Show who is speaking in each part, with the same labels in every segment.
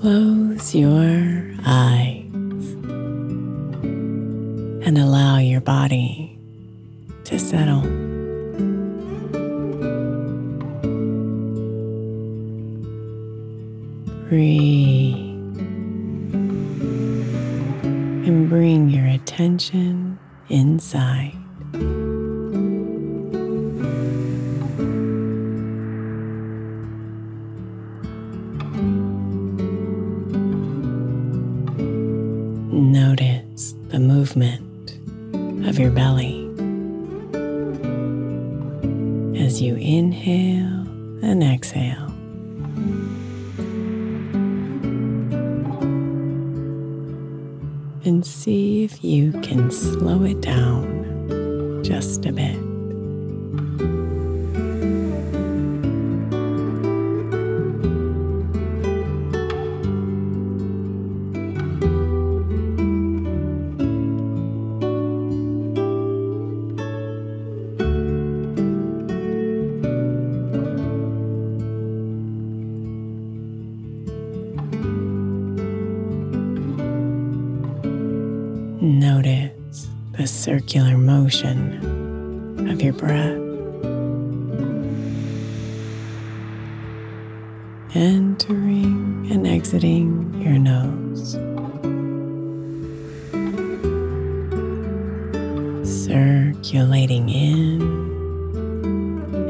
Speaker 1: Close your eyes and allow your body to settle. Breathe and bring your attention inside. Notice the movement of your belly as you inhale and exhale. And see if you can slow it down just a bit. of your breath. Entering and exiting your nose. Circulating in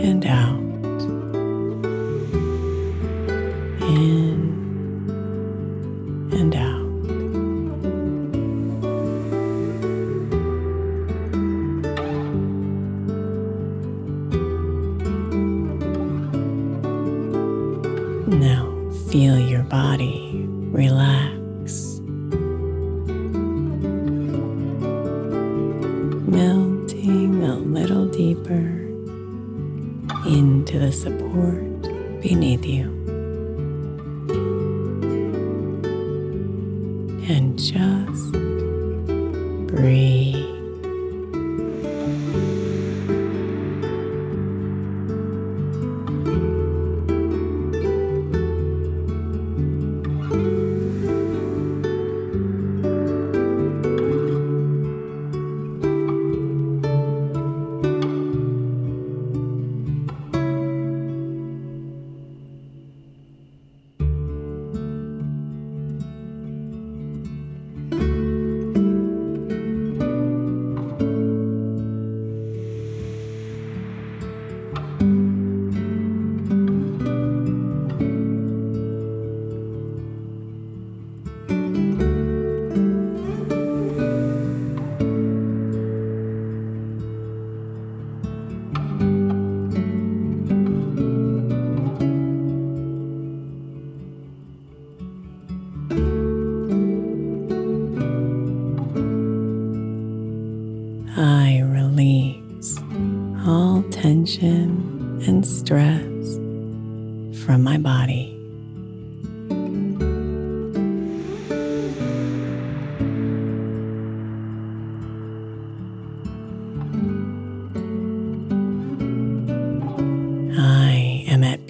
Speaker 1: and out.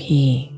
Speaker 1: 깊이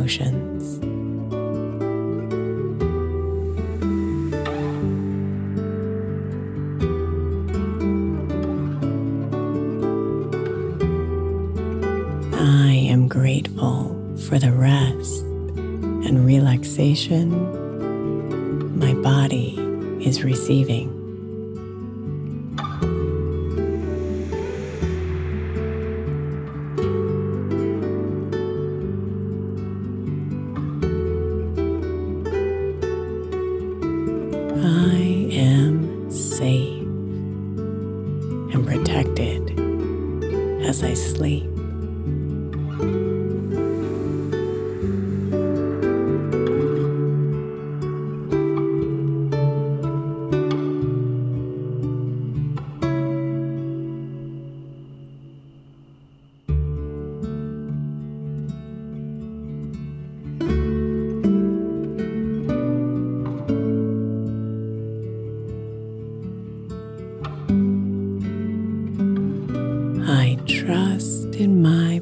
Speaker 1: emotions. I am grateful for the rest and relaxation my body is receiving.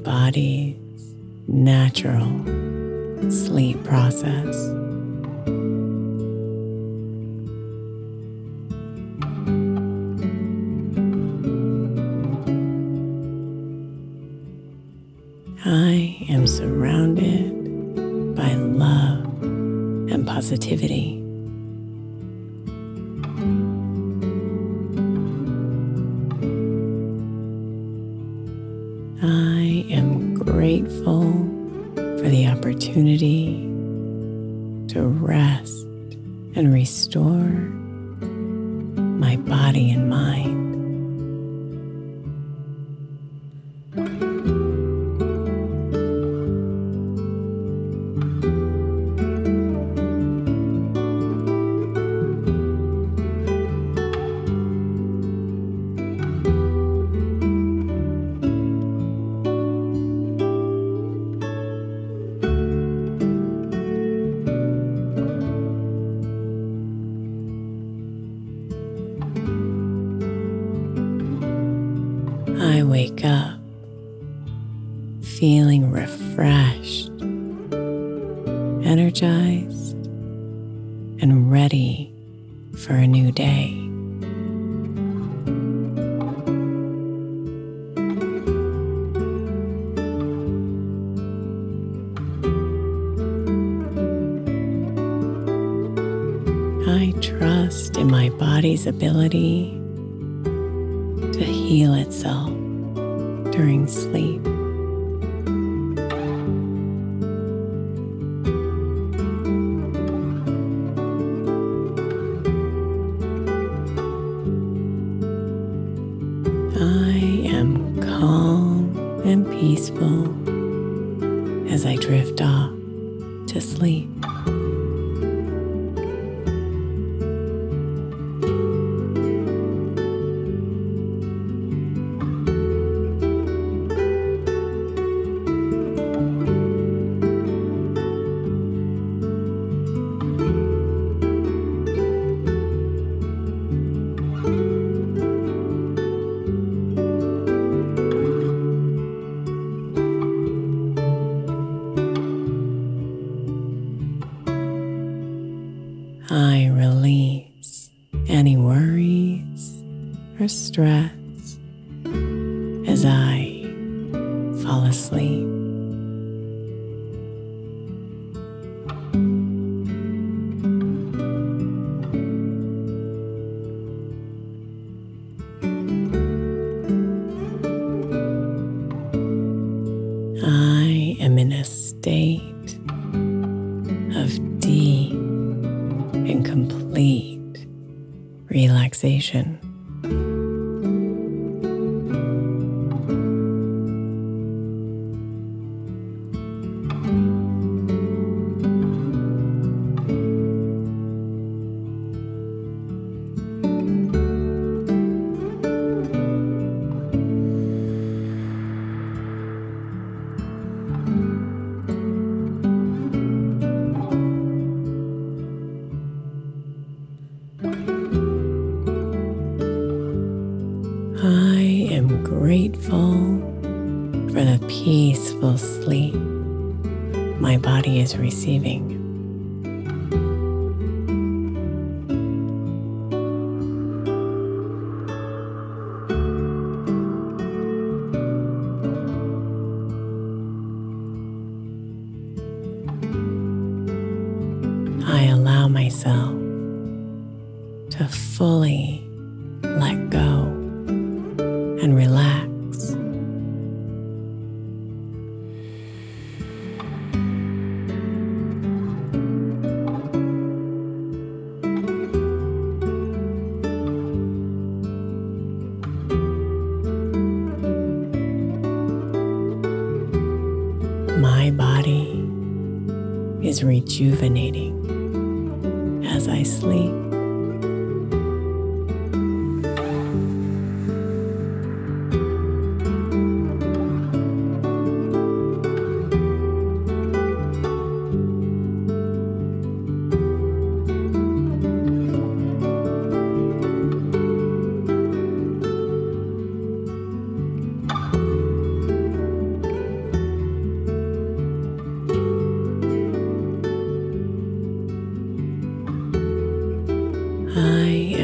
Speaker 1: body's natural sleep process. I am calm and peaceful as I drift off to sleep. in a state of deep and complete relaxation. to fully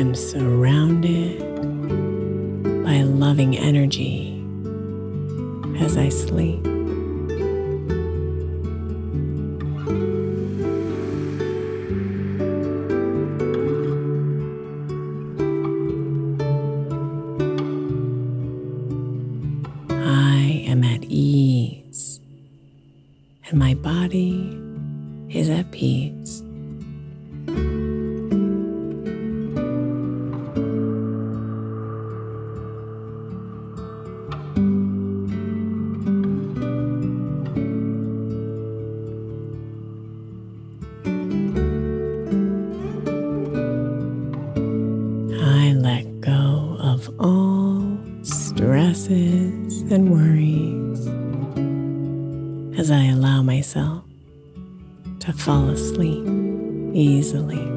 Speaker 1: am surrounded by loving energy as I sleep. easily.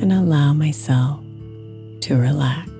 Speaker 1: and allow myself to relax.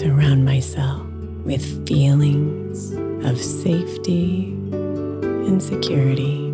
Speaker 1: surround myself with feelings of safety and security.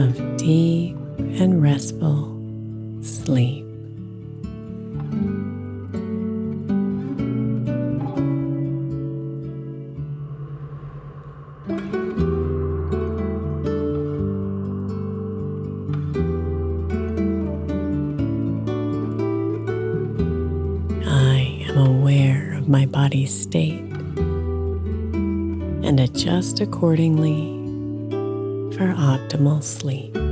Speaker 1: of deep and restful sleep. I am aware of my body's state and adjust accordingly optimal sleep.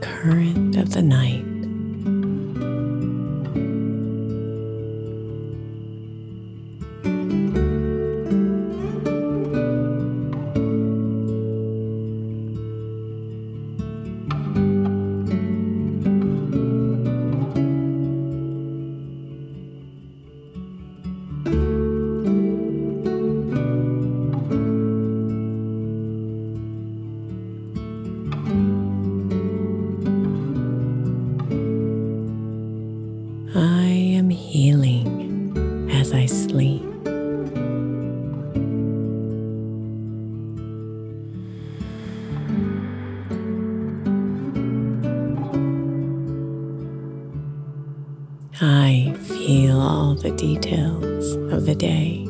Speaker 1: current of the night. feel all the details of the day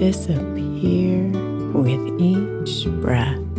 Speaker 1: disappear with each breath.